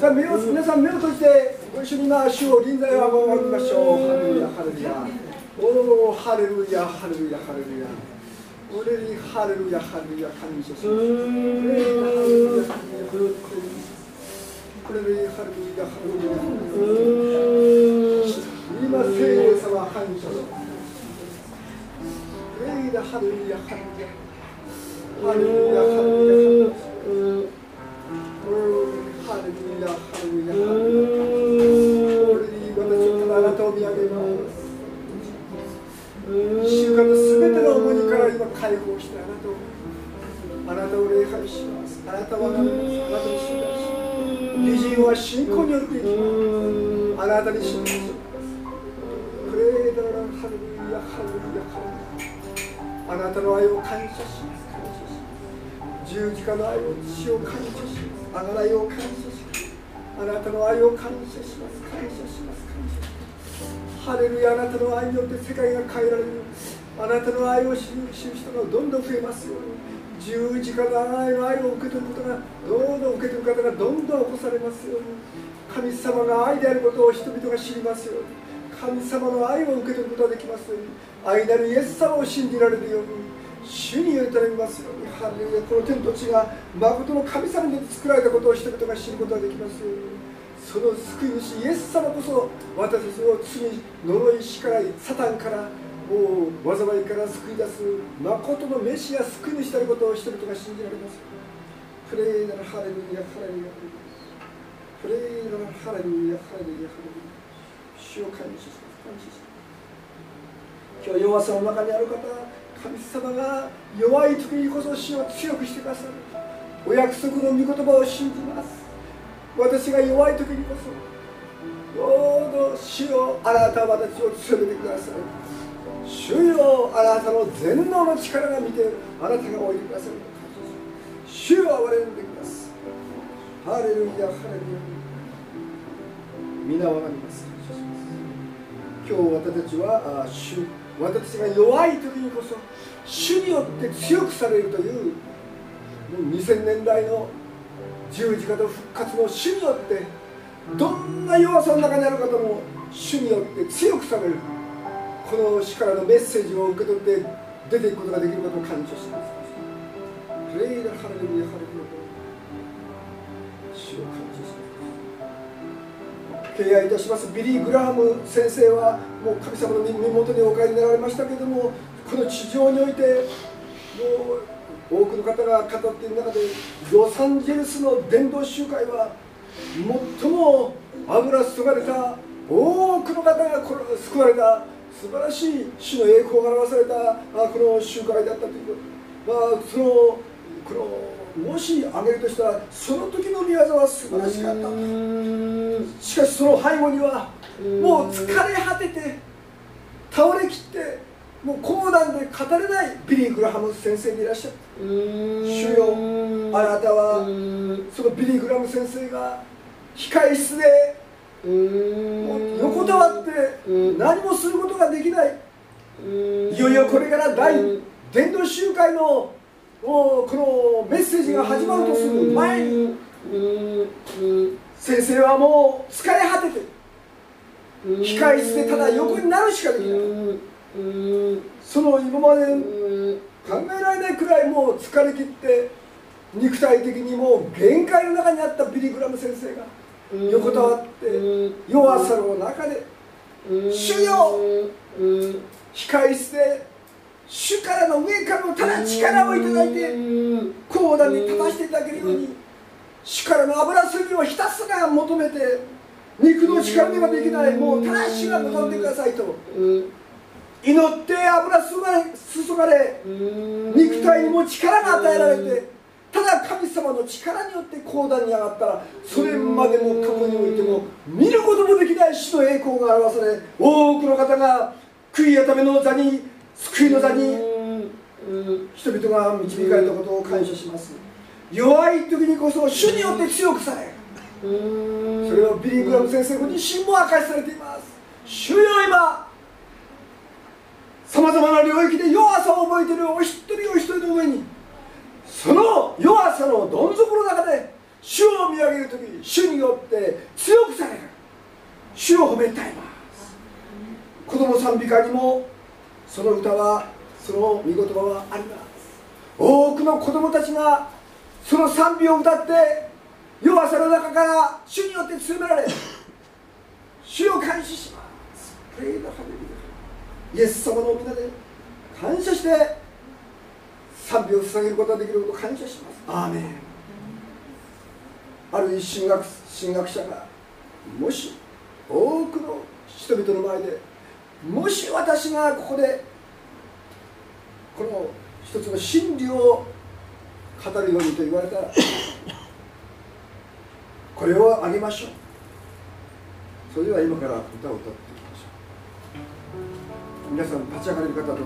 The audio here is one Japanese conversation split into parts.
さあ目を皆さん目を閉じてご一緒に今主を臨在を仰ぎましょうハレルヤハレルヤおおハレルヤハレルヤハレルヤ俺にハレルヤハレルヤ感謝しますこれにハレルヤハレルヤハレルヤハレルヤ今聖霊様感謝すレイダハレルヤハレルヤハレルヤハレルヤハレルヤハレルヤハレルヤ俺に私をただあなたを見上げます一週間のすべての重荷から今解放してあなたをあなたを礼拝しますあなたはあなたを信頼します義人は信仰によって生きますあなたに信頼しますプレーダラハレルヤハレルヤハレルヤあなたの愛を感謝します感謝します十字架の愛を血を感謝しますあがらいを感謝しますあなたの愛を感謝します。感謝します。感謝します。ハレルヤあなたの愛によって世界が変えられる。あなたの愛を知る人がどんどん増えますように。十字架の愛の愛を受け取ることがどんどん受け取る方がどんどん起こされますように。神様が愛であることを人々が知りますように。神様の愛を受け取ることができますように。愛なるイエス様を信じられるように。主により頼みますように。ハレルヤこの天と地が誠の神様に作られたことを人々が知ることができますように。その救い主イエス様こそ私たちを罪呪い死からサタンからもう災いから救い出す誠のメシア救い主であることを人々が信じられます。プレイならハレルヤハレルヤプレイならハレルヤハレルヤハレルヤ。主を感謝します。感謝します。今日弱さの中にある方神様が弱い時にこそ主を強くしてくださる。お約束の御言葉を信じます。私が弱い時にこそどうぞ主よあなたは私を強めてください。主よあなたの全能の力が見てあなたがおいてくださる主よ憐れんでください。ハレルヤハレルヤ。皆をあがります。今日私たちはあ主私が弱い時にこそ主によって強くされるという2000年代の十字架と復活の主によってどんな弱さの中にある方も主によって強くされるこの主からのメッセージを受け取って出ていくことができることを感謝します。プレイラハレルヤハレルヤ主を感謝します敬愛いたします。ビリー・グラハム先生はもう神様の身元にお帰りになられましたけれどもこの地上においてもう多くの方が語っている中でロサンゼルスの伝道集会は最も油注がれた多くの方が救われた素晴らしい主の栄光が表されたこの集会だったというまあそのこのもし挙げるとしたらその時の宮沢は素晴らしかった。しかしその背後にはもう疲れ果てて倒れきってもう講談で語れないビリー・グラハム先生でいらっしゃる主よ。あなたはそのビリー・グラハム先生が控室で横たわって何もすることができない。いよいよこれから大伝道集会のこのメッセージが始まるとする前に先生はもう疲れ果てて控室でただ横になるしかできないその今まで考えられないくらいもう疲れ切って肉体的にもう限界の中にあったビリグラム先生が横たわって弱さの中で「主よ控室で主からの上からのただ力をいただいて講談に立たせていただけるように主からの油すぎをひたすら求めて肉の力ではできないもうただ主が望んでくださいと祈って油注がれ肉体にも力が与えられてただ神様の力によって講談に上がったらそれまでも過去においても見ることもできない主の栄光が表され多くの方が悔い改めの座に救いの座に人々が導かれたことを感謝します。弱い時にこそ主によって強くされそれをビリー・グラム先生ご自身も明かしされています。主よ今さまざまな領域で弱さを覚えているお一人お一人の上にその弱さのどん底の中で主を見上げる時主によって強くされる。主を褒めたいます。子供賛美歌にもその歌はその御言葉はあります。多くの子供たちがその賛美を歌って弱さの中から主によって強められ主を感謝します。イエス様の皆で感謝して賛美を捧げることができることを感謝します。アーメン。ある一神学神学者がもし多くの人々の前でもし私がここでこの一つの真理を語るようにと言われたらこれをあげましょう。それでは今から歌を歌って皆さん立ち上がれる方どうぞ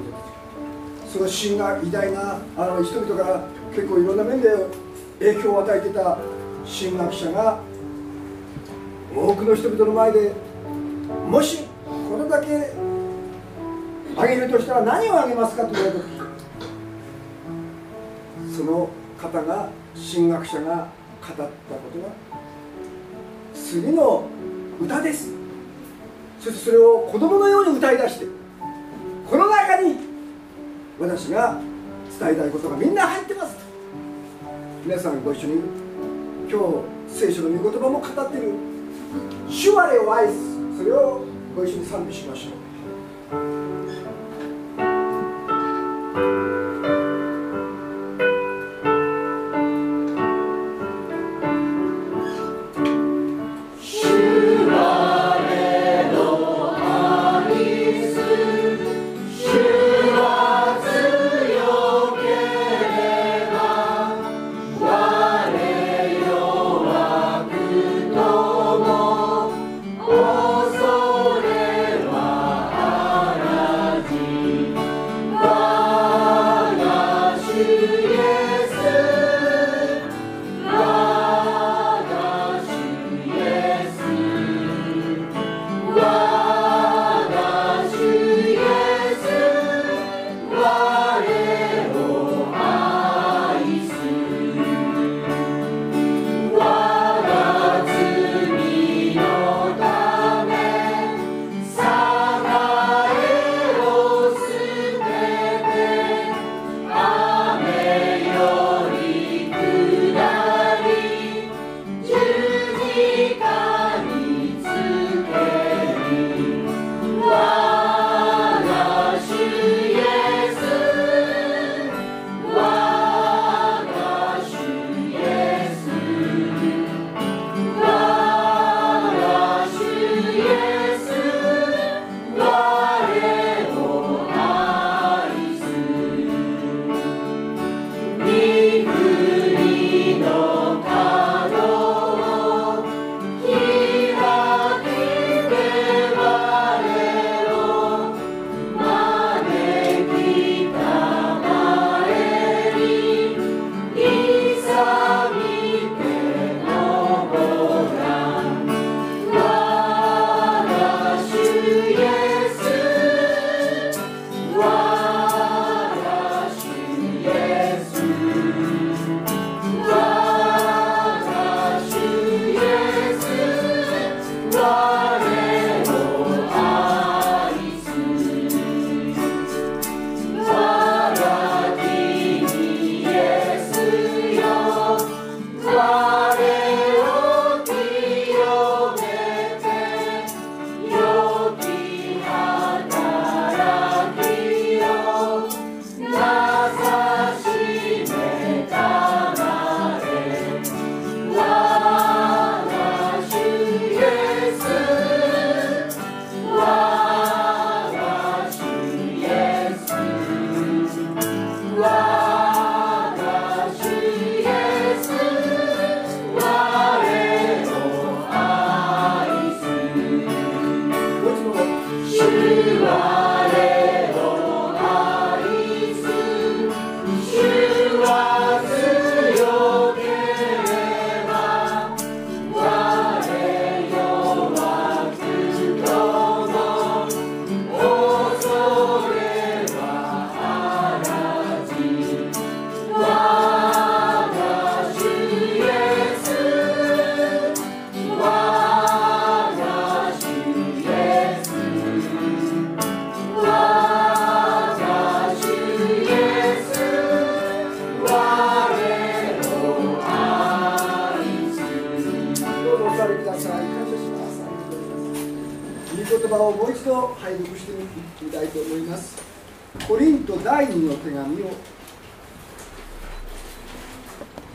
その神が偉大なあの人々から結構いろんな面で影響を与えてた神学者が多くの人々の前でもしこれだけあげるとしたら何をあげますかと言われた時その方が神学者が語ったことは次の歌ですそしてそれを子供のように歌い出してこの中に私が伝えたいことがみんな入ってます。皆さんご一緒に今日聖書の御言葉も語っている。主我を愛す。それをご一緒に賛美しましょう「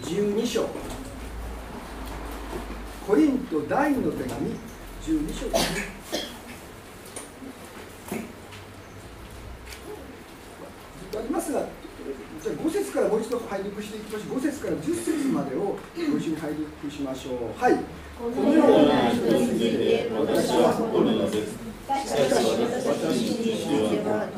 12章コリント第2の手紙12章ですねありますが、じゃあ5節からもう一度拝読していきましょう。5節から10節までをご一緒に拝読しましょう。はい。このような人について私は誇るのです。しかし私については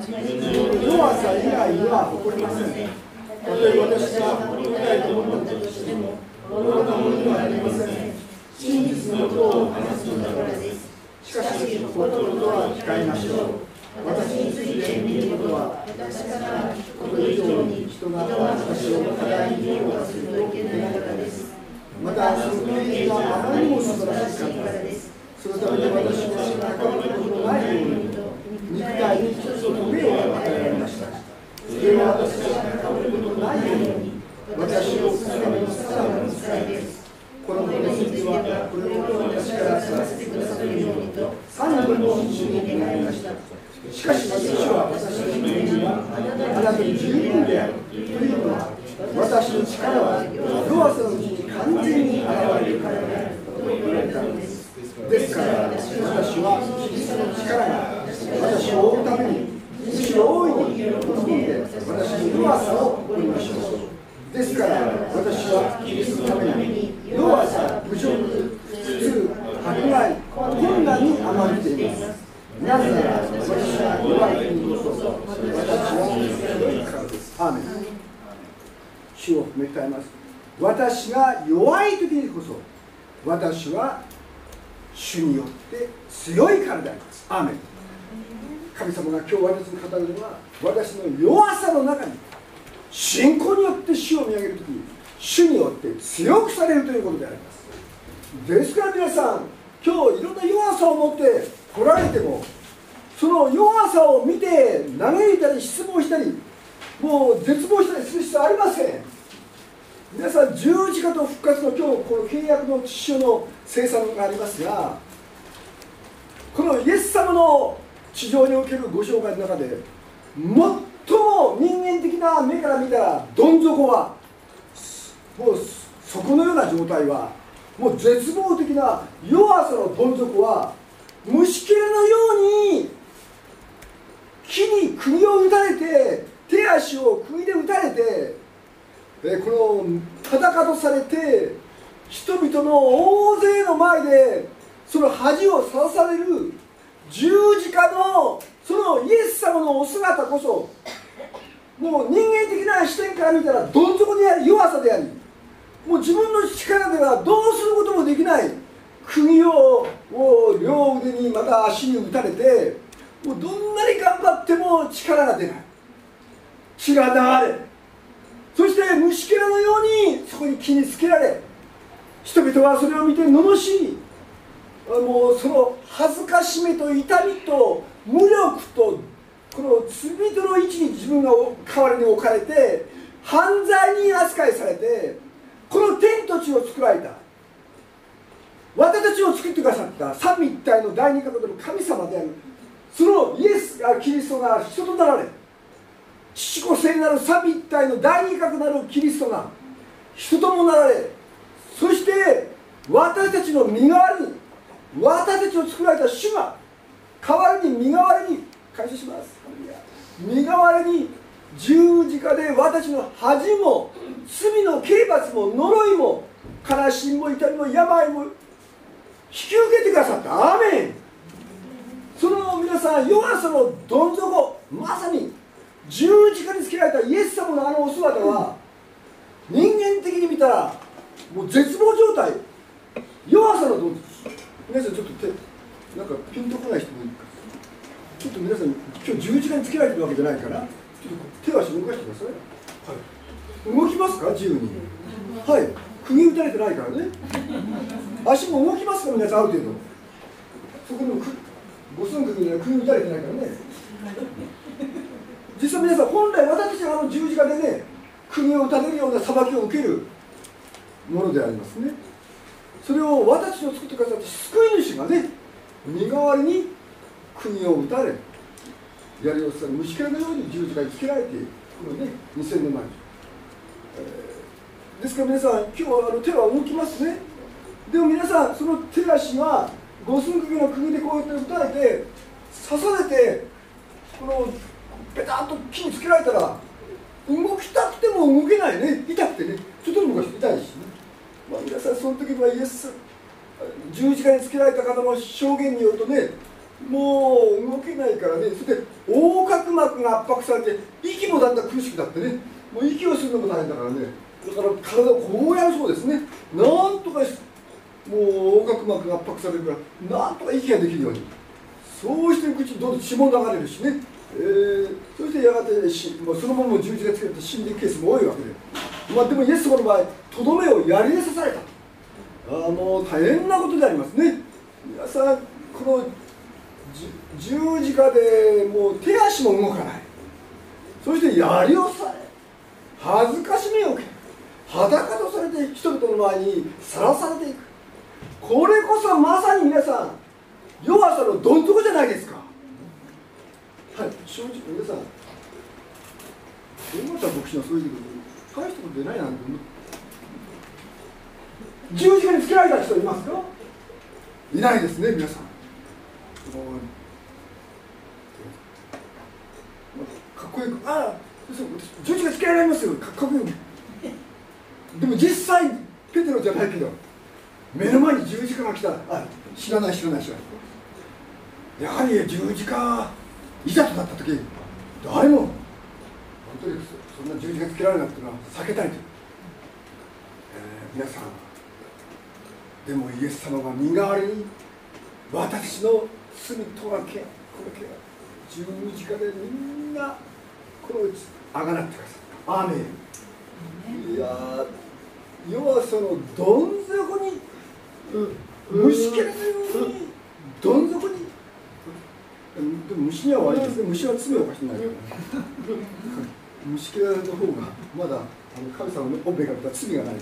弱さ以外には誇りません。たとえ私が誇りたいと思ったとしても、愚か者ではありません。真実のことを話すのだからです。しかし、誇ることは控えましょう。私について見ることは、私から聞くこと以上に人が私を課題に評価するといけないからです。また、その経験があまりにも素晴らしいからです。そのために私は関わることのないように、肉体に一つの目を与えられました。それは私が関わることのないように、私をさらにさらに伝えです。このことについては、これを私からさせてくださるようにと、三度も主に願いました。しかし私は私の人間はあなたに十分であるというのは私の力は弱さのうちに完全に現れるからであると言われたのですですから私はキリストの力が私を追うためにむしろ大いに喜んで私の弱さを追いましょうですから私はキリストのために弱さ、侮辱、苦痛、迫害、困難に甘んじていますなぜなら私は弱いにこそ私は強いからです。アーメン主を褒めたえます。私が弱い時にこそ私は主によって強いからであります。アーメン神様が今日私に語るのは私の弱さの中に信仰によって主を見上げる時に主によって強くされるということでありますですから皆さん今日いろんな弱さを持って来られてもその弱さを見て嘆いたり失望したりもう絶望したりする必要ありません。皆さん十字架と復活の今日この契約の父の生産がありますがこのイエス様の地上におけるご紹介の中で最も人間的な目から見たらどん底はもう底のような状態はもう絶望的な弱さのどん底は虫けらのように木に釘を打たれて手足を釘で打たれてえこの戦とされて人々の大勢の前でその恥をさらされる十字架のそのイエス様のお姿こそもう人間的な視点から見たらどん底にある弱さでありもう自分の力ではどうすることもできない釘を両腕にまた足に打たれてもうどんなに頑張っても力が出ない。血が流れ。そして虫けらのようにそこに木につけられ。人々はそれを見て罵りもうその恥ずかしめと痛みと無力とこの罪人の位置に自分が代わりに置かれて犯罪に扱いされてこの天と地を作られた。私たちを作ってくださった三位一体の第二角度の神様であるそのイエスがキリストが人となられ父子聖なる三位一体の第二角なるキリストが人ともなられそして私たちの身代わりに私たちを作られた主が代わりに身代わりに感謝します。身代わりに十字架で私の恥も罪の刑罰も呪いも悲しみも痛みも病も引き受けてくださった。アーメン。その皆さん弱さのどん底まさに十字架につけられたイエス様のあのお姿は人間的に見たらもう絶望状態。弱さのどん底皆さんちょっと手なんかピンとこない人もいるか。ちょっと皆さん今日十字架につけられてるわけじゃないからちょっと手足動かしてください、はい、動きますか？自由にはい。釘打たれてないからね。足も動きますか？ら皆さんある程度。そこの五寸釘には釘打たれてないからね実際皆さん本来私たちがあの十字架でね釘を打たれるような裁きを受けるものでありますね。それを私を作ってくださって救い主がね身代わりに釘を打たれやりをさ虫けらのように十字架につけられているこのね2000年前に、えー、ですから皆さん今日はあの手は動きますね。でも皆さんその手足は五寸釘の釘でこうやって打たれて刺されてこのペタッと木につけられたら動きたくても動けないね。痛くてね。ちょっと動かして痛いしね、まあ、皆さんその時はイエス十字架につけられた方の証言によるとねもう動けないからね。それで横隔膜が圧迫されて息もだんだん苦しくなってね。もう息をするのも大変だからね。だから体をこうやるそうですね。なんとかもう横隔膜が圧迫されるからなんとか息ができるように。そうしていくうちにどんどん血も流れるしね、えー、そしてやがてしもうそのまま十字架つけると死んでいくケースも多いわけで、まあ、でもイエス様の場合とどめをやりに刺された。あもう大変なことでありますね。皆さんこの十字架でもう手足も動かない。そして槍をされ恥ずかしみを受け裸とされて人々の前にさらされていく。これこそまさに皆さん弱さのどん底じゃないですか。はい正直皆さん山田牧師のそういうこと大したこと出ないなんて十字架につけられた人いますか？いないですね皆さん。かっこよく。ああ十字架つけられますよ。かっこよく。でも実際ペテロじゃないけど目の前に十字架が来たあ知らない知らない知らない。やはり十字架いざとなった時誰も本当にそんな十字架つけられなくていうのは避けたいと、えー、皆さんでもイエス様が身代わりに私の罪とはけこのけ十字架でみんなこのうちあがなってください。アーメン。いや弱さのどん底に虫けらのように虫には悪いですね。虫は罪を犯してないから虫けらの方がまだあの神様のオベが見た罪がないか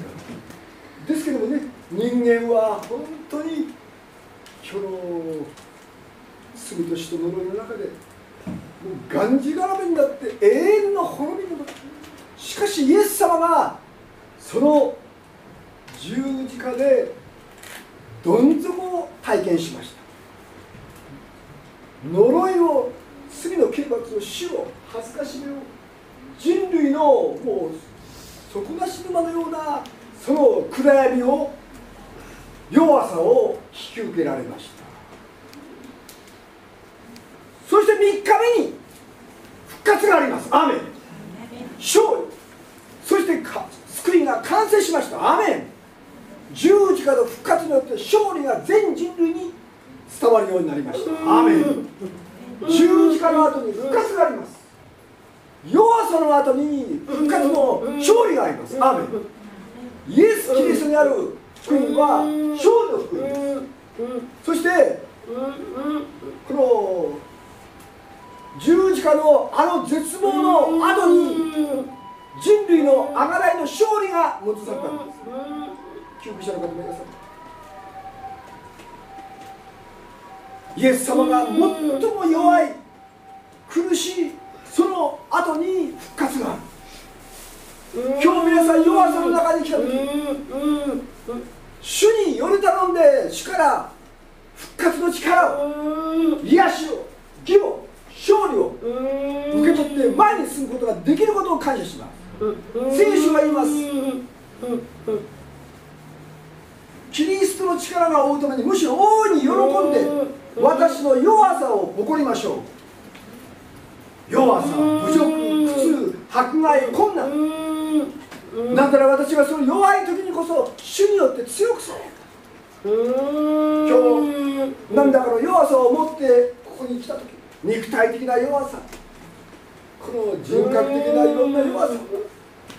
ら。ですけどもね人間は本当に今日罪と死と呪いの中でもうがんじがらめになって永遠の滅びのしかしイエス様がその十字架でどん底を体験しました。呪いを罪の刑罰を死を恥ずかしめを人類のもう底なし沼のようなその暗闇を弱さを引き受けられました。そして3日目に復活があります。アメン。勝利。そして救いが完成しました。アメン。十字架の復活によって勝利が全人類に伝わるようになりました。アメン。十字架の後に復活があります。弱さの後に復活の勝利があります。アメン。イエス・キリストにある福音は勝利の福音です。そしてこの十字架のあの絶望の後に人類のあがらいの勝利が持たされたんです。救急車の方皆さんイエス様が最も弱い苦しいその後に復活がある。今日皆さん弱さの中に来た時主により頼んで主から復活の力を癒しを義を勝利を受け取って前に進むことができることを感謝します。聖書が言います。キリストの力が負うためにむしろ大いに喜んで私の弱さを誇りましょう。弱さ侮辱苦痛迫害困難。だから私はその弱い時にこそ主によって強くされた今日なんだかの弱さを持ってここに来た時肉体的な弱さこの人格的ないろんな弱さ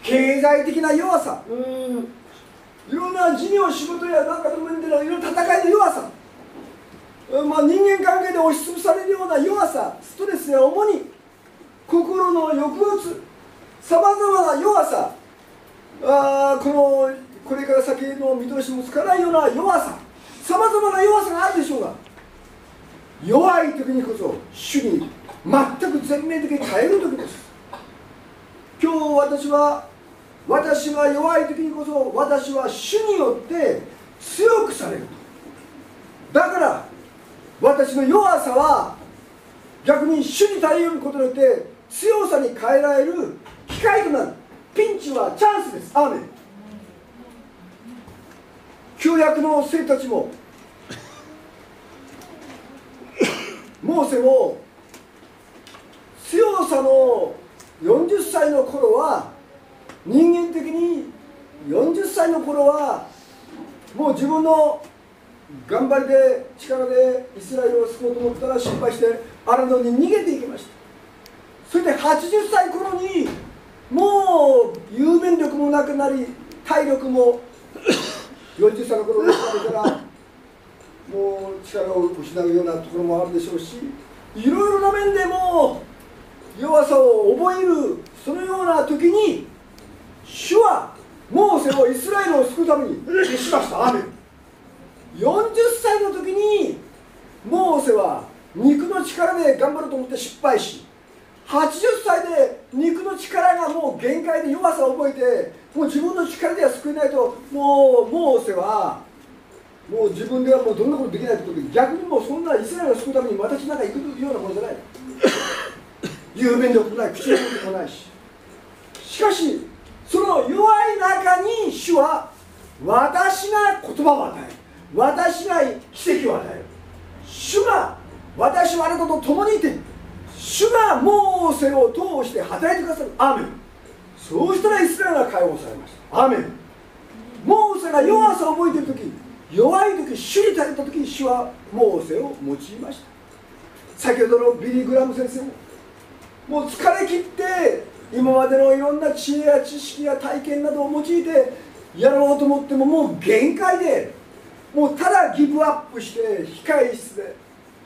経済的な弱さいろんな事業仕事やなんかの面でのいろんな戦いの弱さまあ、人間関係で押しつぶされるような弱さストレスや重荷心の抑圧さまざまな弱さあこのこれから先の見通しもつかないような弱ささまざまな弱さがあるでしょうが弱い時にこそ主に全く全面的に変える時です。今日私は私が弱い時にこそ私は主によって強くされるだから私の弱さは逆に主に頼ることによって強さに変えられる機会となる。ピンチはチャンスです。アーメン。旧約の生徒たちもモーセも強さの40歳の頃は人間的に40歳の頃はもう自分の頑張りで力でイスラエルを救おうと思ったら失敗してアラノに逃げていきました。それで80歳頃にもう有名力もなくなり体力も40歳の頃になるからもう力を失うようなところもあるでしょうしいろいろな面でも弱さを覚えるそのような時に主はモーセをイスラエルを救うために消しました。アメ40歳の時にモーセは肉の力で頑張ると思って失敗し80歳で肉の力がもう限界で弱さを覚えてもう自分の力では救えないともう。モーセはもう自分ではもうどんなことできないってことで逆にもうそんなイスラエルを救うために私なんか行くようなものじゃない有名力もない口の力もない。ししかしその弱い中に主は私が言葉を与える。私が奇跡を与える。主が私はあなたと共にいて主がモーセを通して働いてくださる。アーメン。そうしたらイスラエルが解放されました。アーメン。モーセが弱さを覚えている時弱い時主に頼った時主はモーセを用いました。先ほどのビリー・グラム先生ももう疲れ切って今までのいろんな知恵や知識や体験などを用いてやろうと思ってももう限界でもうただギブアップして控え室で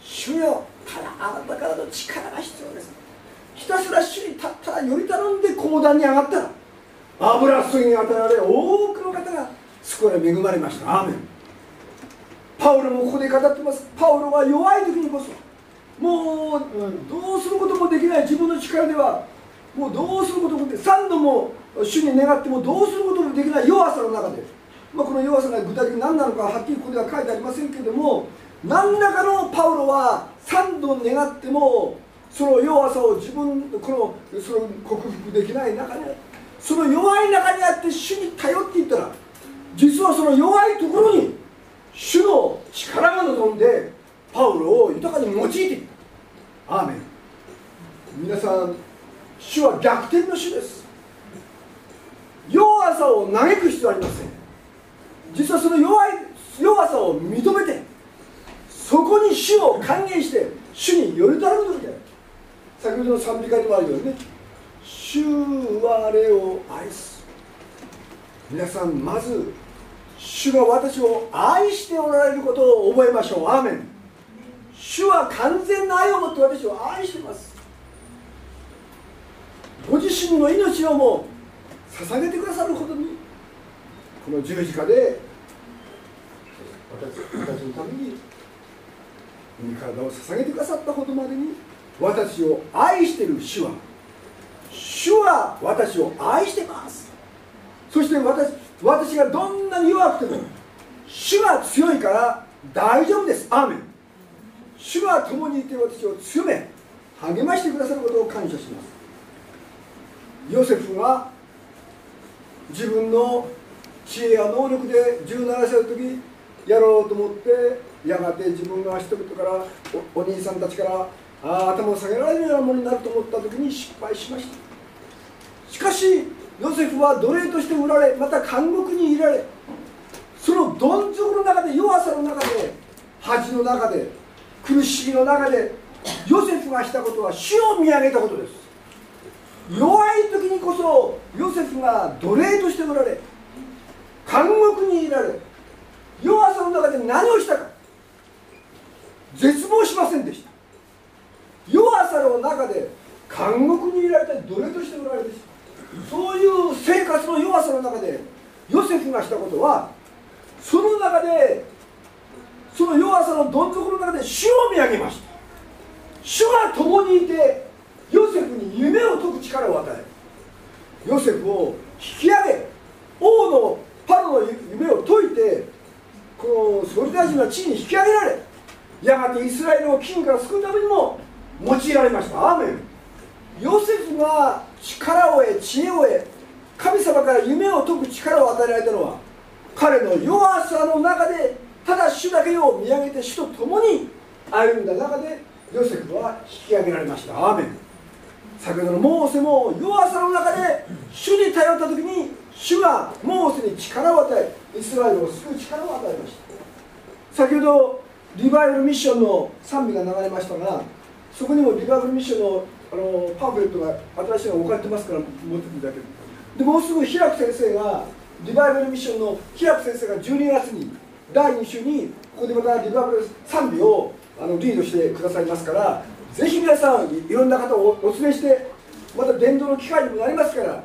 主よただあなたからの力が必要です。ひたすら主に立ったらより頼んで講談に上がったら油注ぎに与えられ多くの方が救われ恵まれました。アーメン。パウロもここで語ってます。パウロは弱い時にこそもう、どうすることもできない自分の力ではもうどうすることもできない。3度も主に願ってもどうすることもできない弱さの中で、まあ、この弱さが具体的に何なのかはっきりここでは書いてありませんけれども何らかのパウロは3度願ってもその弱さを自分このその克服できない中にその弱い中にあって主に頼っていったら実はその弱いところに主の力が望んでパウロを豊かに用いていった。アーメン。皆さん主は逆転の主です。弱さを嘆く必要はありません。実はその弱い弱さを認めてそこに主を歓迎して主により頼む時で先ほどの賛美歌にもあるようにね主は我を愛す。皆さんまず主が私を愛しておられることを覚えましょう。アーメン。主は完全な愛を持って私を愛してます。ご自身の命をも捧げてくださるほどにこの十字架で私私のために身体を捧げてくださったほどまでに私を愛している主は主は私を愛してます。そして私私がどんなに弱くても主が強いから大丈夫です。アーメン。主が共にいて私を強め励ましてくださることを感謝します。ヨセフが自分の知恵や能力で17歳の時やろうと思ってやがて自分が人々からおお兄さんたちからあ頭を下げられるようなものになると思った時に失敗しました。しかしヨセフは奴隷として売られまた監獄にいられそのどん底の中で弱さの中で恥の中で苦しみの中でヨセフがしたことは主を見上げたことです。弱い時にこそヨセフが奴隷として売られ監獄にいられ弱さの中で何をしたか絶望しませんでした。弱さの中で監獄にいられて奴隷として売られてそういう生活の弱さの中でヨセフがしたことはその中でその弱さのどん底の中で主を見上げました。主が共にいてヨセフに夢を解く力を与えヨセフを引き上げ王のパロの夢を解いてこの総理大臣の地位に引き上げられやがてイスラエルを金から救うためにも用いられました。アーメン。ヨセフが力を得知恵を得神様から夢を解く力を与えられたのは彼の弱さの中でただ主だけを見上げて主と共に歩んだ中でヨセフは引き上げられました。アーメン。先ほどのモーセも弱さの中で主に頼った時に主がモーセに力を与えイスラエルを救う力を与えました。先ほどリバイバルミッションの賛美が流れましたがそこにもリバイバルミッションのあのパンフレットが新しいのが置かれてますから持ってていただけでもうすぐ平く先生がリバイバルミッションの平く先生が12月に第2週にここでまたリバイバル賛美をあのリードしてくださいますからぜひ皆さんいろんな方をお連れしてまた伝道の機会にもなりますから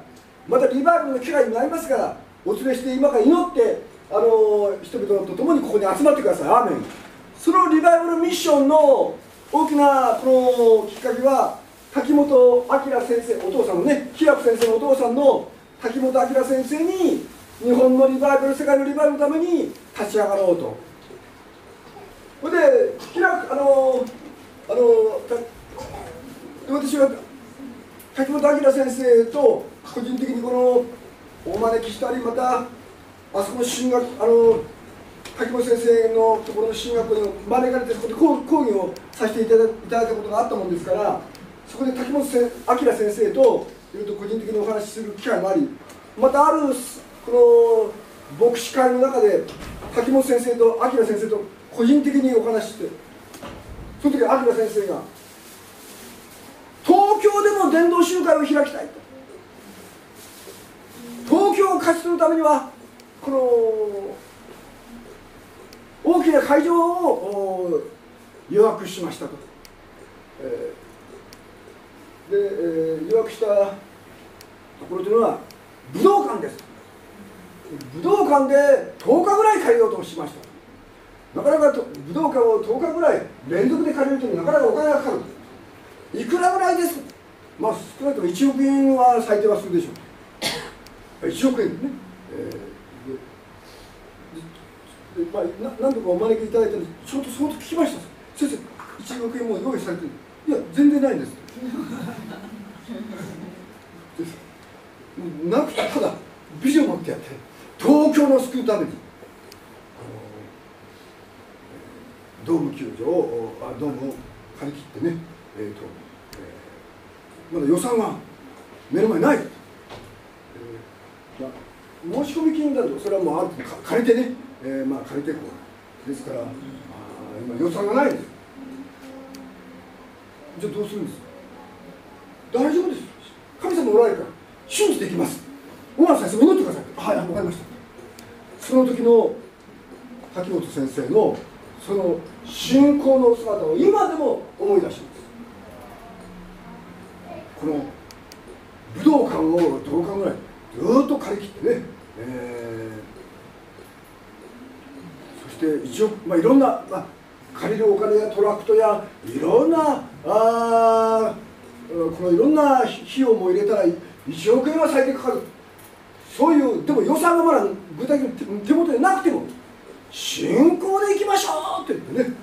またリバイバルの機会になりますからお連れして今から祈ってあの人々と共にここに集まってください。アーメン。そのリバイバルミッションの大きなこのきっかけは滝本明先生お父さんのね平く先生のお父さんの滝本明先生に日本のリバイバル世界のリバイバルのために立ち上がろうと。それで平くあのあの私は滝本明先生と個人的にこのお招きしたりまたあそこの進学あの滝本先生のところの進学校に招かれてそこで講義をさせていただいたことがあったもんですからそこで滝本明先生といろいろと個人的にお話しする機会もありまたあるこの牧師会の中で滝本先生と明先生と個人的にお話ししてその時明先生が東京でも伝道集会を開きたいと。東京を勝ち取るためにはこの大きな会場を予約しましたと、えー、で、えー、予約したところというのは武道館です。武道館で10日ぐらい借りようとしました。なかなかと武道館を10日ぐらい連続で借りるというのはなかなかお金がかかる。いくらぐらいです？まあ少なくとも1億円は最低はするでしょう。1億円ね、えー、でまあ、な何度かお招きいただいたんですちょっとその時聞きました先生1億円も用意されてる。いや全然ないんです。なくてただビジョン持ってやって東京の救うためにドーム球場をあドームを借り切ってね、えーとえー、まだ予算は目の前ない、申し込み金だとそれはもうある借りてね、えー、まあ借りてこうですからあ今予算がないんです。じゃあどうするんです大丈夫です神様おられるから信じていきます。小原先生戻ってくださいはい分かりました。その時の滝本先生のその信仰の姿を今でも思い出します。この武道館を10日ぐらいずっと借り切ってね、えー、そして一応、まあ、いろんな、まあ、借りるお金やトラクトやいろんなあこのいろんな費用も入れたら1億円は最低かかる。そういうでも予算がまだ具体的に手元でなくても信仰でいきましょうって言ってね。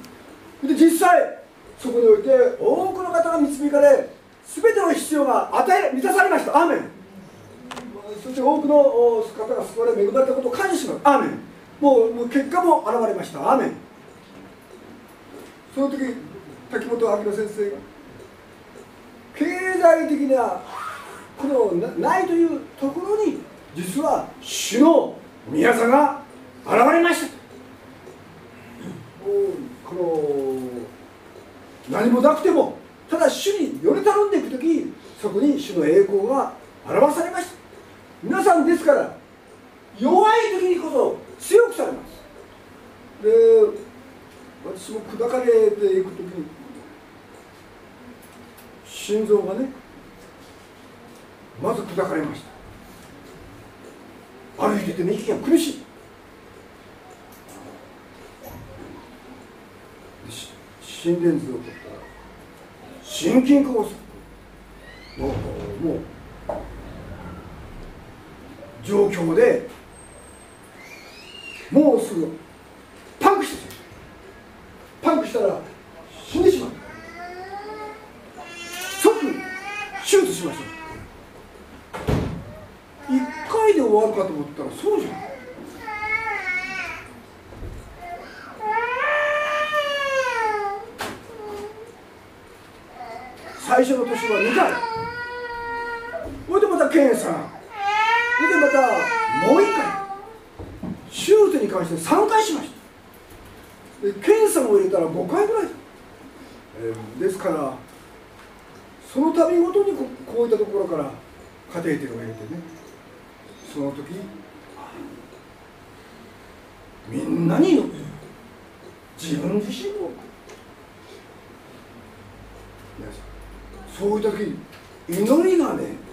で実際そこにおいて多くの方が導かれ全ての必要が与え満たされました。アーメン。そして多くの方が救われ恵まれたことを感謝します。アーメン。もうもう結果も現れました。アーメン。その時滝本明先生が経済的なこのないというところに実は主の宮さが現れました。この何もなくてもただ主により頼んでいく時そこに主の栄光が表されました。皆さんですから弱い時にこそ強くされます。で私も砕かれていく時に心臓がねまず砕かれました。歩いててね息が苦しい。心電図を取ったら心筋梗塞もうもう状況でもうすぐパンクしてパンクしたら死んでしまう即手術しました1回で終わるかと思ったらそうじゃん最初の年は2回それでまた検査それでまたもう1回手術に関して3回しました。で検査も入れたら5回ぐらい、えーですからその度ごとにここういったところからカテーテルを入れてね。その時みんなに祈って自分自身もそういう時祈りがね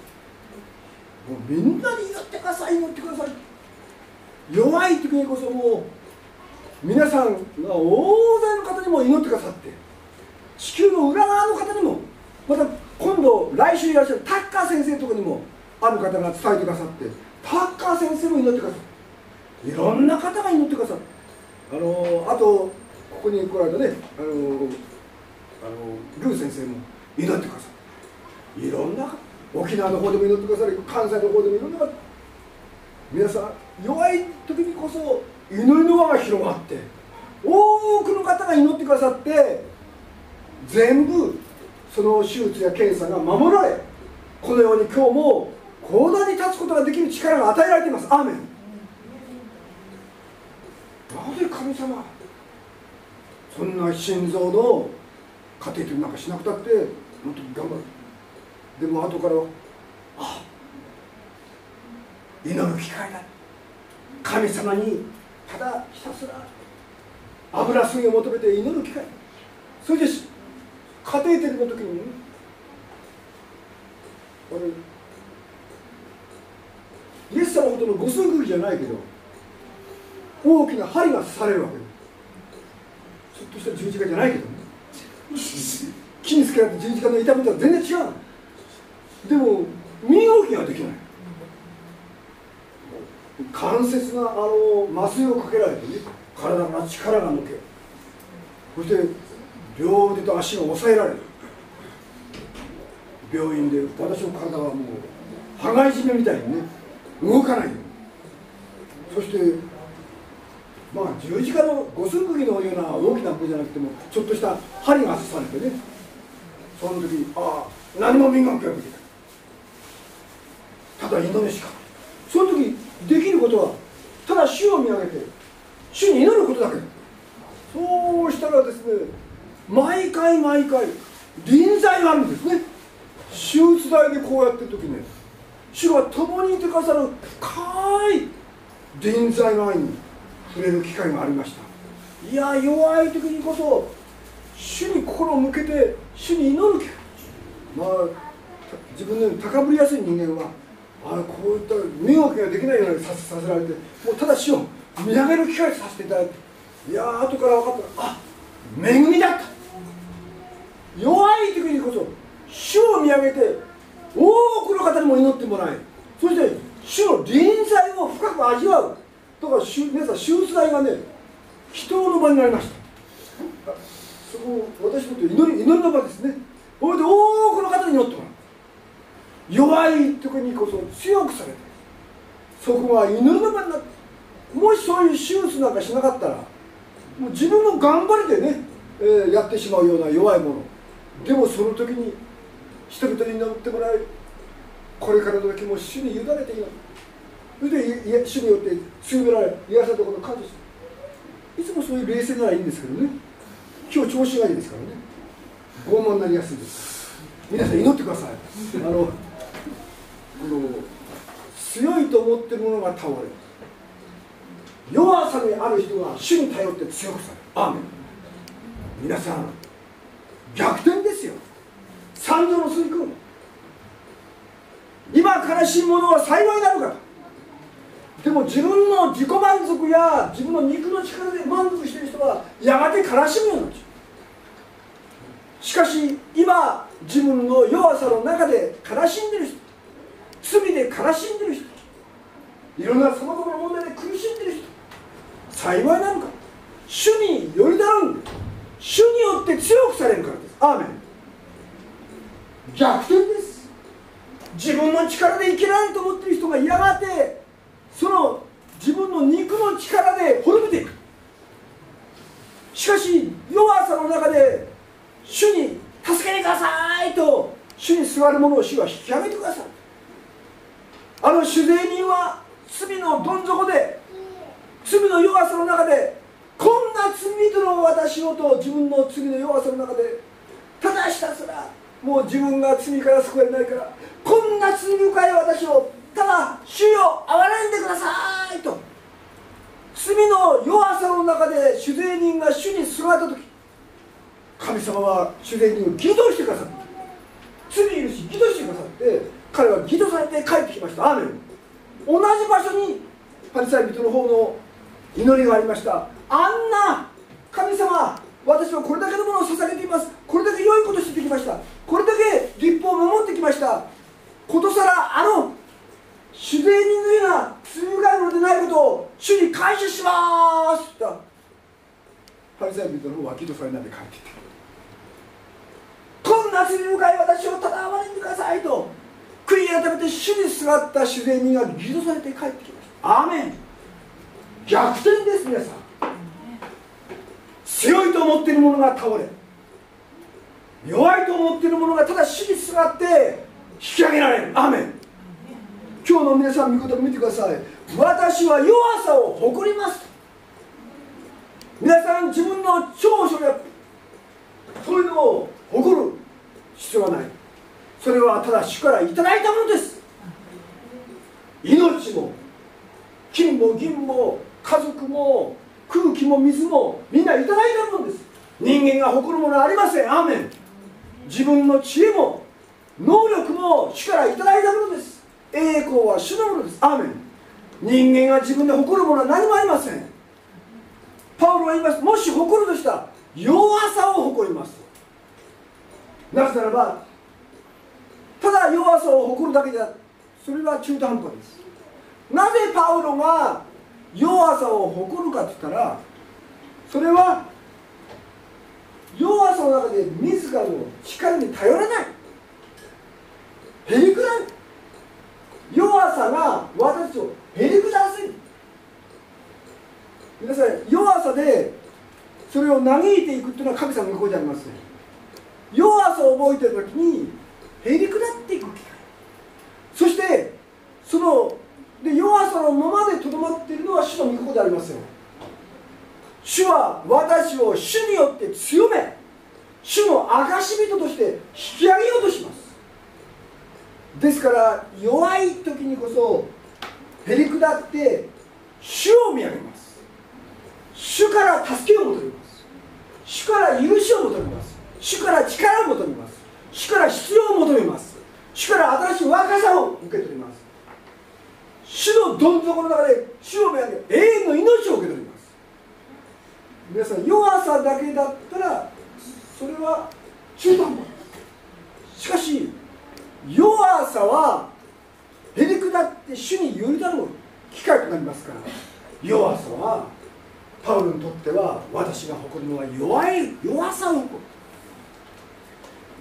もうみんなに祈ってください祈ってください。弱い時にこそもう皆さんが大勢の方にも祈ってくださって地球の裏側の方にもまた今度来週いらっしゃるタッカー先生ところにもある方が伝えてくださってタッカー先生も祈ってくださいいろんな方が祈ってくださるあのあとここに来られたねあのあのルー先生も祈ってくださるいろんな方沖縄の方でも祈ってくださる関西の方でもいろんな方皆さん弱い時にこそ祈りの輪が広がって多くの方が祈ってくださって全部その手術や検査が守られこのように今日も講談に立つことができる力が与えられています。アーメン。なぜ神様そんな心臓のカテーテルなんかしなくたってもっと頑張る。でも後からあ祈る機会だ神様にただひたすら油すぎを求めて祈る機会。それでカテーテルの時にイエス様ほどの五寸釘じゃないけど大きな針が刺されるわけ。ちょっとした十字架じゃないけど。ね木につけられた十字架の痛みとは全然違うでも身動きができない。関節があの麻酔をかけられてね体から力が抜けそして両腕と足が押さえられる。病院で私の体はもう羽交い締めみたいにね動かない。そしてまあ十字架の五寸釘のような大きな子じゃなくてもちょっとした針が刺されてね。その時ああ何も磨きができない祈るしか。その時できることはただ主を見上げて主に祈ることだけ。そうしたらですね毎回毎回臨在があるんですね。手術台でこうやってる時ね主が共にいてくださる深い臨在の愛に触れる機会がありました。いや弱い時にこそ主に心を向けて主に祈る機会。まあ自分のように高ぶりやすい人間はあのこういった身動きができないようにさせられてもうただ死を見上げる機会させていただいて。いやー後から分かった。あ恵みだった。弱い時にこそ主を見上げて多くの方にも祈ってもらいそして主の臨在を深く味わう。だから皆さん手術台がね祈祷の場になりました。そこ私にとって祈り祈りの場ですね。それで多くの方に祈ってもらう。弱い時にこそ強くされてそこが祈りの場になってもしそういう手術なんかしなかったらもう自分の頑張りでね、えーやってしまうような弱いもの。でもその時に人々に祈ってもらいこれからの気も主に委ねていないそれで主によって強められ癒されたことを感謝していつもそういう冷静ならいいんですけどね。今日調子がいいですからね。拷問になりやすいです。皆さん祈ってください。あの強いと思ってるものが倒れる。弱さにある人が主に頼って強くされる。アーメン。皆さん逆転ですよ。三条の水君今悲しいものは幸いなのかでも自分の自己満足や自分の肉の力で満足している人はやがて悲しむようになっちゃう。しかし今自分の弱さの中で悲しんでる人罪で悲しんでる人。いろんなさまざまな問題で苦しんでる人。幸いなのか。主によりだるん主によって強くされるからです。アーメン。逆転です。自分の力で生きられると思っている人がやがてその自分の肉の力で滅びていく。しかし弱さの中で主に助けてくださいと主に座る者を主は引き上げてくださいあの主税人は罪のどん底で罪の弱さの中でこんな罪人の私をと自分の罪の弱さの中でただひたすらもう自分が罪から救われないからこんな罪深い私をただ主よ憐れんでくださいと。罪の弱さの中で主税人が主に座った時神様は主税人を義としてくださって罪許し義としてくださって彼は義とされて帰ってきました。アーメン同じ場所にパリサイ人の方の祈りがありました。あんな神様私はこれだけのものを捧げています。これだけ良いことしてきました。これだけ立法を守ってきました。ことさらあの主税人のような罪深いものでないことを主に感謝します。とパリサイ人の方は義とされないで帰ってきたこんな罪深い私をただ憐れんでくださいと。悔い改めて主にすがった主税人が義とされて帰ってきました。アーメン。逆転です皆さん。強いと思っている者が倒れ弱いと思っている者がただ主にすがって引き上げられる。アーメン。今日の皆さん見言葉見てください。私は弱さを誇ります。皆さん自分の長所やそういうのを誇る必要はないそれはただ主からいただいたものです。命も金も銀も家族も空気も水もみんないただいたものです。人間が誇るものはありません。アーメン。自分の知恵も能力も主からいただいたものです。栄光は主のものです。アーメン。人間が自分で誇るものは何もありません。パウロは言います。もし誇るとしたら弱さを誇ります。なぜならばただ弱さを誇るだけではそれは中途半端です。なぜパウロが弱さを誇るかって言ったらそれは弱さの中で自らの力に頼らない。へりくだる。弱さが私をへりくだらせる。皆さん弱さでそれを嘆いていくっていうのは神様の向こうじゃありません弱さを覚えてる時にへりくだっていく機会。そしてそので弱さのままでとどまっているのは主の御心でありますよ。主は私を主によって強め主の証人として引き上げようとします。ですから弱い時にこそへりくだって主を見上げます。主から助けを求めます。主から許しを求めます。主から力を求めます。主から必要を求めます。主から新しい若さを受け取ります。主のどん底の中で主を見上げ永遠の命を受け取ります。皆さん弱さだけだったらそれは中途半端。しかし弱さはへりくだって主によりだる機会となりますから。弱さはパウロにとっては私が誇るのは弱い弱さを誇る。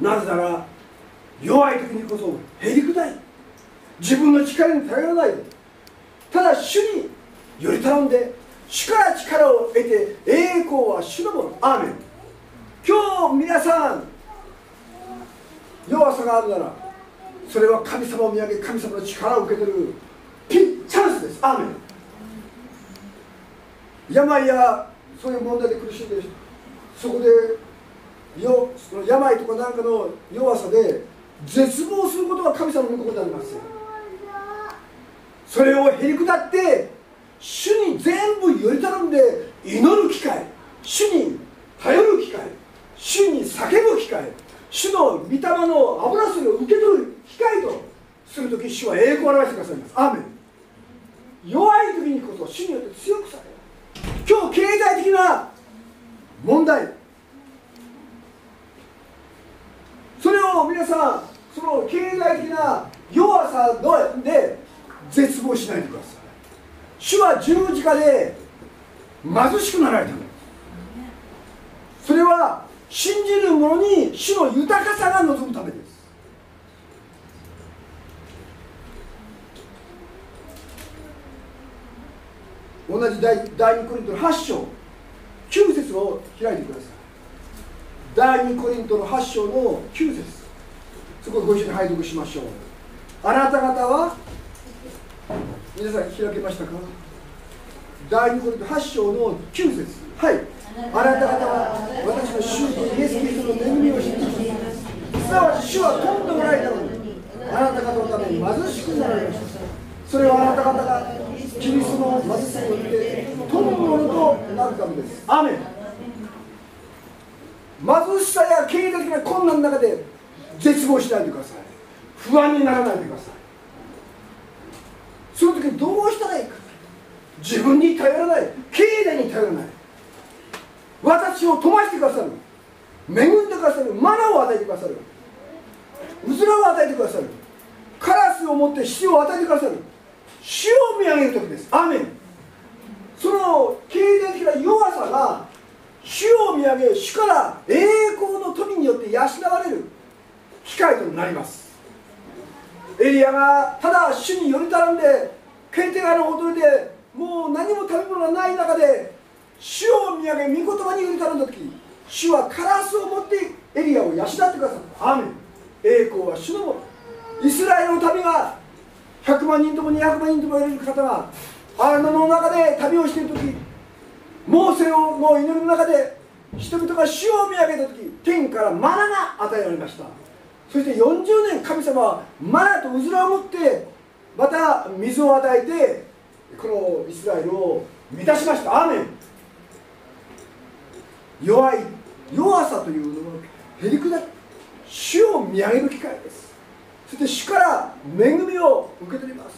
なぜなら弱い時にこそへりくだり自分の力に頼らない。でただ主により頼んで主から力を得て栄光は主のもの。アーメン。今日皆さん弱さがあるならそれは神様を見上げ神様の力を受け取るピッチャンスです。アーメン。病やそういう問題で苦しんでるそこでよその病とかなんかの弱さで絶望することは神様の御心でありますそれをへりくだって主に全部より頼んで祈る機会主に頼る機会主に叫ぶ機会主の御霊の油水を受け取る機会とするとき主は栄光を表してくださいます。アーメン。弱い時にこそ主によって強くされる。今日経済的な問題。皆さんその経済的な弱さので絶望しないでください主は十字架で貧しくなられたのそれは信じる者に主の豊かさが望むためです。同じ第第2コリントの8章9節を開いてください。第2コリントの8章の9節。そこをご一緒に拝読しましょう。あなた方は皆さん開けましたか？第2コリント8章の9節。はい。あなた方は私の主とイエス・キリストの恵みを知っています。すなわち主はとんでもないためにあなた方のために貧しくなられました。それはあなた方がキリストの貧しさによって富むものとなるためです。アメン。貧しさや経済的な困難の中で絶望しないでください。不安にならないでください。その時どうしたらいいか。自分に頼らない。経済に頼らない。私を飛ばしてくださる。恵んでくださる。マナを与えてくださる。うずらを与えてくださる。カラスを持って死を与えてくださる。死を見上げる時です。アメン。その経済的な弱さが主を見上げ主から栄光の富によって養われる。機会となりますエリアがただ主により頼んでケンテガの踊りでもう何も食べ物がない中で主を見上げ御言葉により頼んだ時主はカラスを持ってエリアを養ってくださったアーメン。栄光は主のもの。イスラエルの民が100万人とも200万人ともいる方があの中で旅をしている時モーセをの祈りの中で人々が主を見上げた時天からマナが与えられました。そして40年神様はマナとうずらを持ってまた水を与えてこのイスラエルを満たしました。アーメン。弱い弱さというのはへりくだ主を見上げる機会です。そして主から恵みを受け取ります。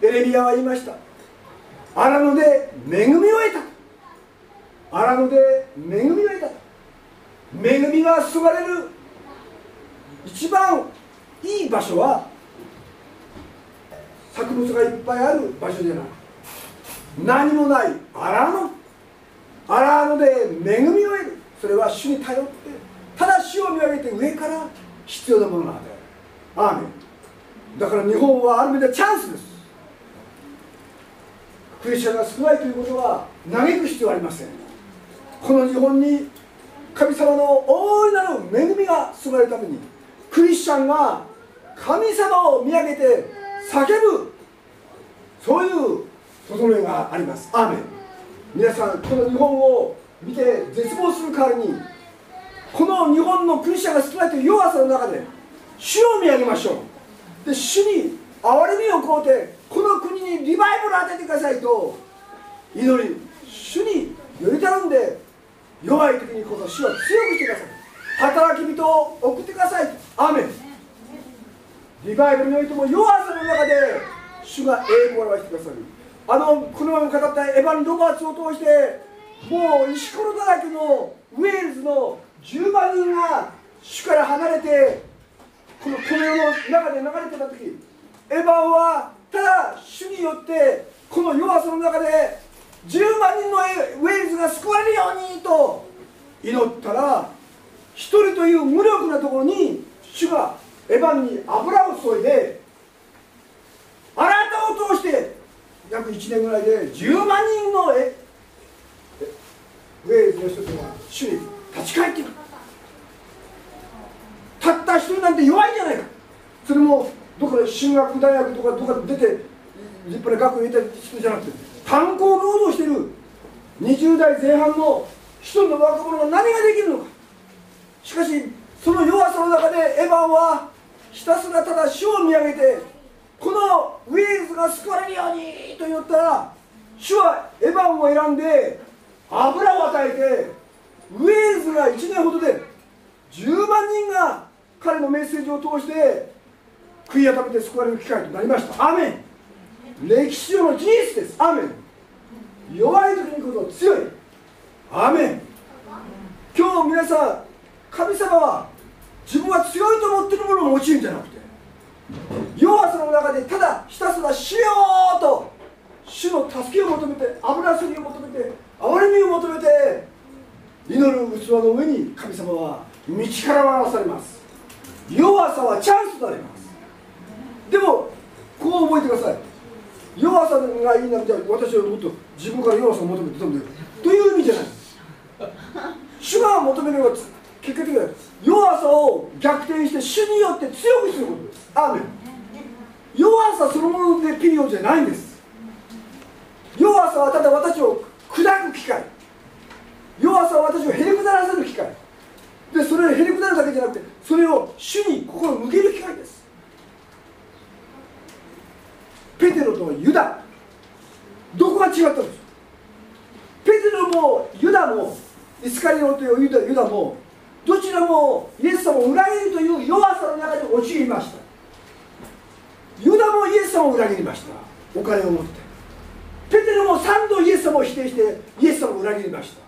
エレミアは言いました。荒野で恵みを得た。荒野で恵みを得た。恵みが注がれる。一番いい場所は作物がいっぱいある場所じゃない。何もない荒野。荒野で恵みを得る。それは主に頼ってただ主を見上げて上から必要なものなんだよアーメン。だから日本はある意味でチャンスです。クリスチャンが少ないということは嘆く必要はありません。この日本に神様の大いなる恵みが注がれるためにクリスチャンが神様を見上げて叫ぶそういう整えがあります。アーメン。皆さんこの日本を見て絶望する代わりにこの日本のクリスチャンが少ないという弱さの中で主を見上げましょう。で主に憐れみをこうてこの国にリバイバルを与えてくださいと祈り主により頼んで弱い時にこそ主は強くしてください。働き人を送ってください。アメン。リバイバルにおいても弱さの中で主が栄光を表してくださる。あのこの前も語ったエヴァン・ロバーツを通してもう石ころだらけのウェールズの10万人が主から離れてこのこの世の中で流れてた時エヴァンはただ主によってこの弱さの中で10万人のウェールズが救われるようにと祈ったら一人という無力なところに主がエヴァンに油を注いであなたを通して約1年ぐらいで10万人のえウェールズの人たちが主に立ち返っていく。たった一人なんて弱いじゃないか。それもどこか進学大学とかどこか出て立派な学校にいた人じゃなくて炭鉱労働してる20代前半の人の若者が何ができるのか。しかしその弱さの中でエヴァンはひたすらただ主を見上げてこのウェーズが救われるようにと言ったら主はエヴァンを選んで油を与えてウェーズが1年ほどで10万人が彼のメッセージを通して悔い改めて救われる機会となりました。アメン。歴史上の事実です。アメン。弱い時にこそ強い。アメン。今日皆さん神様は自分は強いと思ってるものを用いるんじゃなくて弱さの中でただひたすら「しよう!」と主の助けを求めて油すりを求めて憐れみを求めて祈る器の上に神様は道から回されます。弱さはチャンスとなります。でもこう覚えてください。弱さがいいなみたいな私はもっと自分から弱さを求めてたんだよ。という意味じゃない。主が求めるのは結果的には弱さを逆転して主によって強くすることです。アーメン。弱さそのものでピリオドじゃないんです。弱さはただ私を砕く機会弱さは私をへりくだらせる機会でそれをへりくだるだけじゃなくてそれを主に心を向ける機会です。ペテロとユダ。どこが違ったんですペテロもユダもイスカリオというユダユダもどちらもイエス様を裏切るという弱さの中に陥りました。ユダもイエス様を裏切りました。お金を持って。ペテロも3度イエス様を否定してイエス様を裏切りました。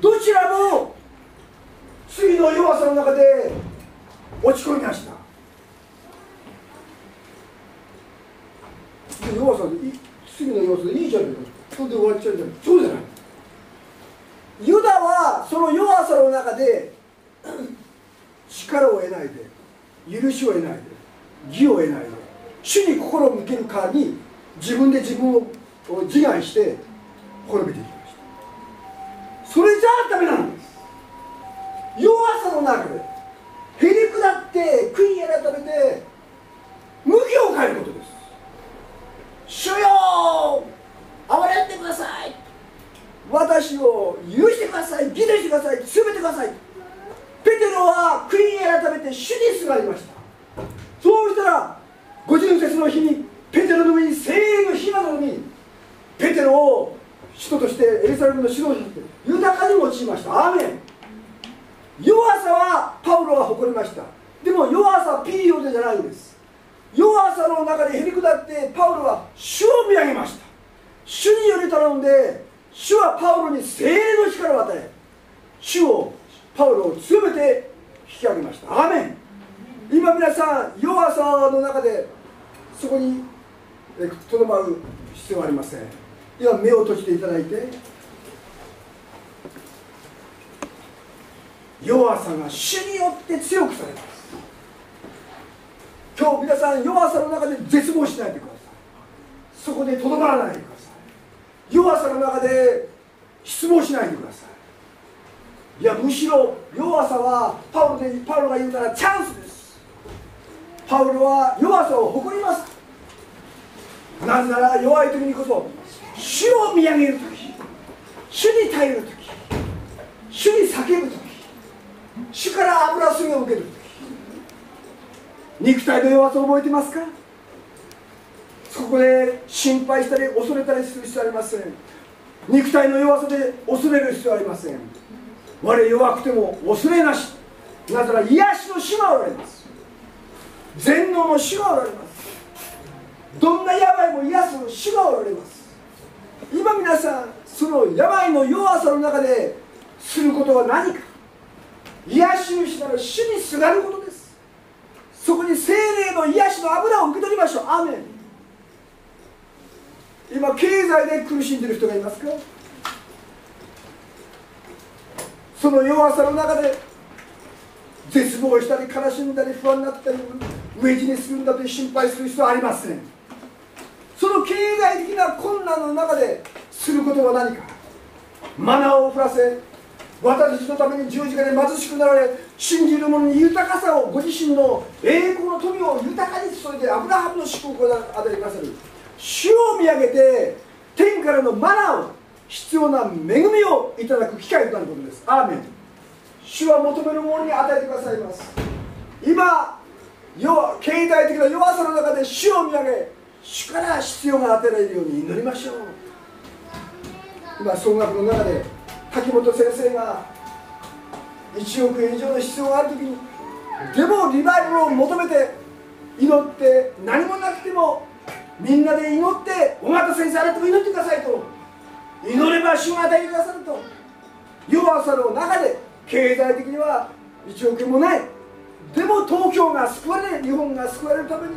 どちらも次の弱さの中で落ち込みました。弱さで次の弱さでいいじゃん。それで終わっちゃうじゃない。そうじゃない。ユダはその弱さの中で 力を得ないで許しを得ないで義を得ないで主に心を向ける代わりに自分で自分を自害して滅びていきました。それじゃあダメなんです。弱さの中でへりくだって悔い改めて向きを変えることです。主よ憐れんでください。私を許してください。義でしてください。強めてください。ロは悔い改めて主にすがりましたそうしたら五巡節の日にペテロの上に精鋭の火なのにペテロを使徒としてエルサレムの指導者として豊かに用いましたアーメン弱さはパウロは誇りましたでも弱さはピリオドじゃないんです弱さの中でへりくだってパウロは主を見上げました主により頼んで主はパウロに精霊の力を与え主をパウロを強めて引き上げました。アメン。今皆さん弱さの中でそこにとどまる必要はありません。今目を閉じていただいて弱さが主によって強くされます。今日皆さん弱さの中で絶望しないでください。そこでとどまらないでください。弱さの中で失望しないでください。いやむしろ弱さはパウロでパウロが言うならチャンスです。パウロは弱さを誇ります。なぜなら弱い時にこそ主を見上げる時主に耐える時主に叫ぶ時主から油すぎを受ける時。肉体の弱さを覚えてますか？そこで心配したり恐れたりする必要ありません。肉体の弱さで恐れる必要ありません。我弱くても恐れなし。なぜなら癒しの主がおられます。全能の主がおられます。どんな病も癒すの主がおられます。今皆さんその病の弱さの中ですることは何か。癒し主なる主にすがることです。そこに精霊の癒しの油を受け取りましょう。アメン。今経済で苦しんでいる人がいますか？その弱さの中で絶望したり悲しんだり不安になったり飢え死にするんだと心配する人はありません。その経済的な困難の中ですることは何か。マナーを降らせ私たちのために十字架で貧しくなられ信じる者に豊かさをご自身の栄光の富を豊かに注いでアブラハムの祝福を与えてくださる。主を見上げて天からのマナーを必要な恵みをいただく機会となることです。アーメン。主は求める者に与えてくださいます。今弱経済的な弱さの中で主を見上げ主から必要が与えられるように祈りましょう。今総額の中で滝本先生が1億円以上の必要がある時にでもリバイバルを求めて祈って何もなくてもみんなで祈って尾形先生あなたも祈ってくださいと祈れば主が与えてくださると。弱さの中で経済的には1億円もない。でも東京が救われ日本が救われるために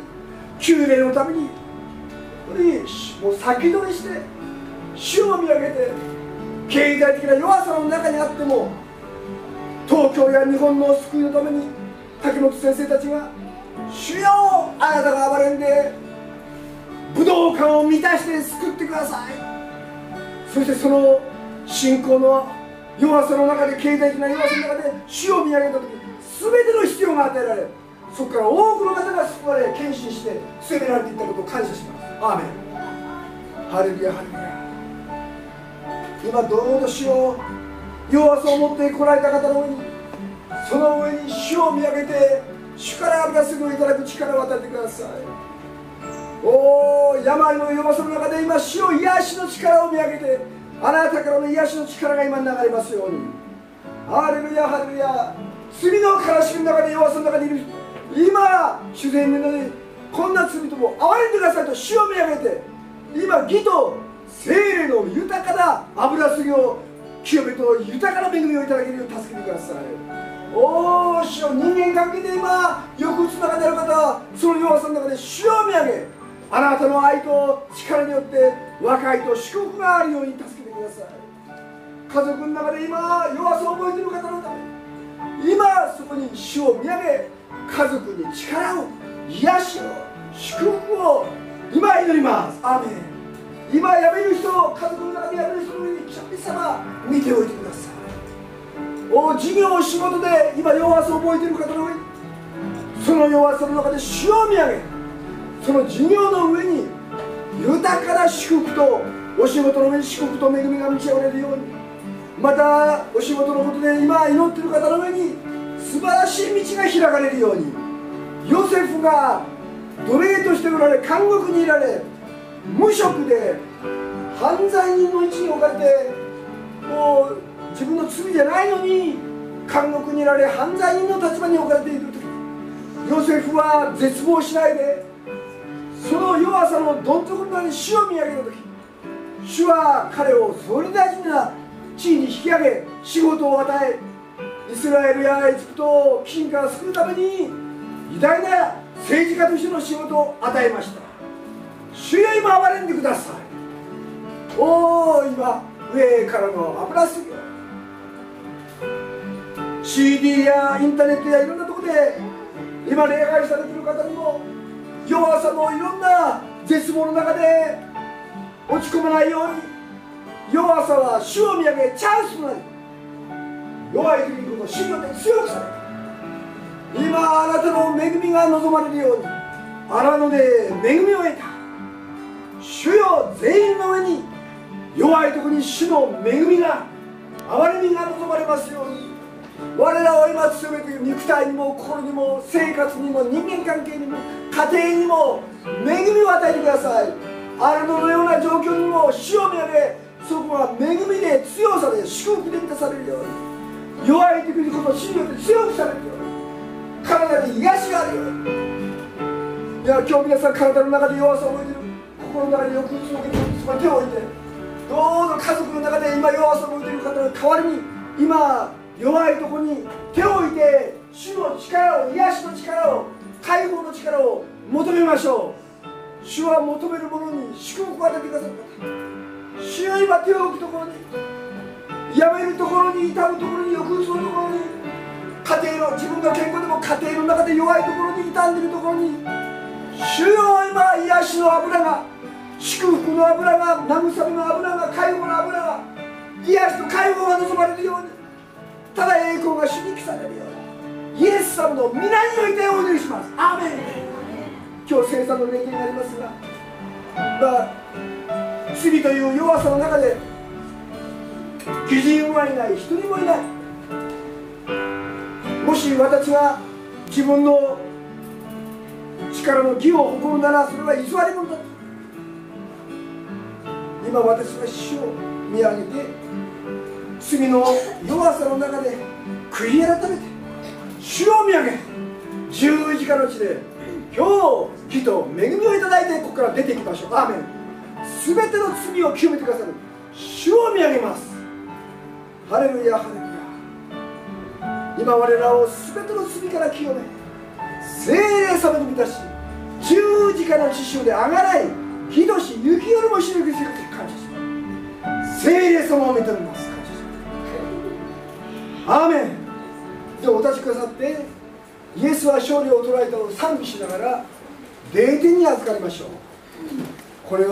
旧礼のためにもう先取りして主を見上げて経済的な弱さの中にあっても東京や日本の救いのために竹本先生たちが主よあなたが暴れんで武道館を満たして救ってください。そしてその信仰の弱さの中で経済的な弱さの中で主を見上げた時全ての必要が与えられそこから多くの方が救われ献身して責められていったことを感謝します。アーメン。ハレルヤハレルヤ。今どうぞ主を弱さを持って来られた方の上にその上に主を見上げて主から油すぐをいただく力を与えてください。お病の弱さの中で今主を癒しの力を見上げてあなたからの癒しの力が今流れますように。ハレルヤハレルヤ。罪の悲しみの中で弱さの中にいる。今主然のにこんな罪とも憐れんでくださいと主を見上げて今義と精霊の豊かな油すぎを清めと豊かな恵みをいただけるよう助けてください。おお主を人間関係で今よくつながっている方はその弱さの中で主を見上げあなたの愛と力によって和解と祝福があるように助けてください。家族の中で今弱さを覚えている方のために今そこに主を見上げ家族に力を癒しを祝福を今祈ります。アーメン。今辞める人家族の中で辞める人の上に神様見ておいてください。お事業仕事で今弱さを覚えている方の上にその弱さの中で主を見上げその事業の上に豊かな祝福とお仕事の上に祝福と恵みが満ち溢れるようにまたお仕事のことで今祈っている方の上に素晴らしい道が開かれるようにヨセフが奴隷として売られ監獄にいられ無職で犯罪人の位置に置かれてもう自分の罪じゃないのに監獄にいられ犯罪人の立場に置かれている時ヨセフは絶望しないでその弱さのどん底のに主を見上げた時主は彼を総理大臣な地位に引き上げ仕事を与えイスラエルやエジプトを飢饉から救うために偉大な政治家としての仕事を与えました。主よ今憐れんでください。おお今上からの油すぎ CD やインターネットやいろんなとこで今礼拝されている方にも弱さのいろんな絶望の中で落ち込まないように弱さは主を見上げチャンスとなり弱い時にこそ主によって強くされ今あなたの恵みが望まれるように荒野で恵みを得た主よ全員の上に弱いとこに主の恵みが憐れみが望まれますように。我らを今強めて肉体にも心にも生活にも人間関係にも家庭にも恵みを与えてください。あるのような状況にも主を見上げそこは恵みで強さで祝福で満たされるように。弱い時にこの主によって強くされるように。体に癒しがあるように。いや今日皆さん体の中で弱さを覚えている。心の中で抑うつを受けてそこに手を置いてどうぞ家族の中で今弱さを覚えている方の代わりに今弱いとこに手を置いて主の力を癒しの力を解放の力を求めましょう主は求める者に祝福を与えてくださる方主は今手を置くところにやめるところに痛むところに抑うつのところに家庭の自分の健康でも家庭の中で弱いところに傷んでいる。ところに主よ今癒しの油が祝福の油が慰めの油が解放の油が癒しと解放が望まれるように。ただ栄光が主に来されるようにイエス様の皆においてお祈りします。アーメン。今日生産の礼儀になりますがまあ罪という弱さの中で義人はいない一人もいない。もし私が自分の力の義を誇るならそれは偽り者だ今私は主を見上げて罪の弱さの中で悔い改めて主を見上げ十字架の地で今日義と恵みをいただいてここから出ていきましょう。アーメン。全ての罪を清めてくださる。主を見上げます。ハレルヤハレルヤ。今我らを全ての罪から清め精霊様に満たし十字架の血潮であがないひどし雪よりもしのぎせく感謝します。聖霊様を認めます。アーメン。でお立ちくださってイエスは勝利を捉えたを賛美しながら霊天に預かりましょう。これは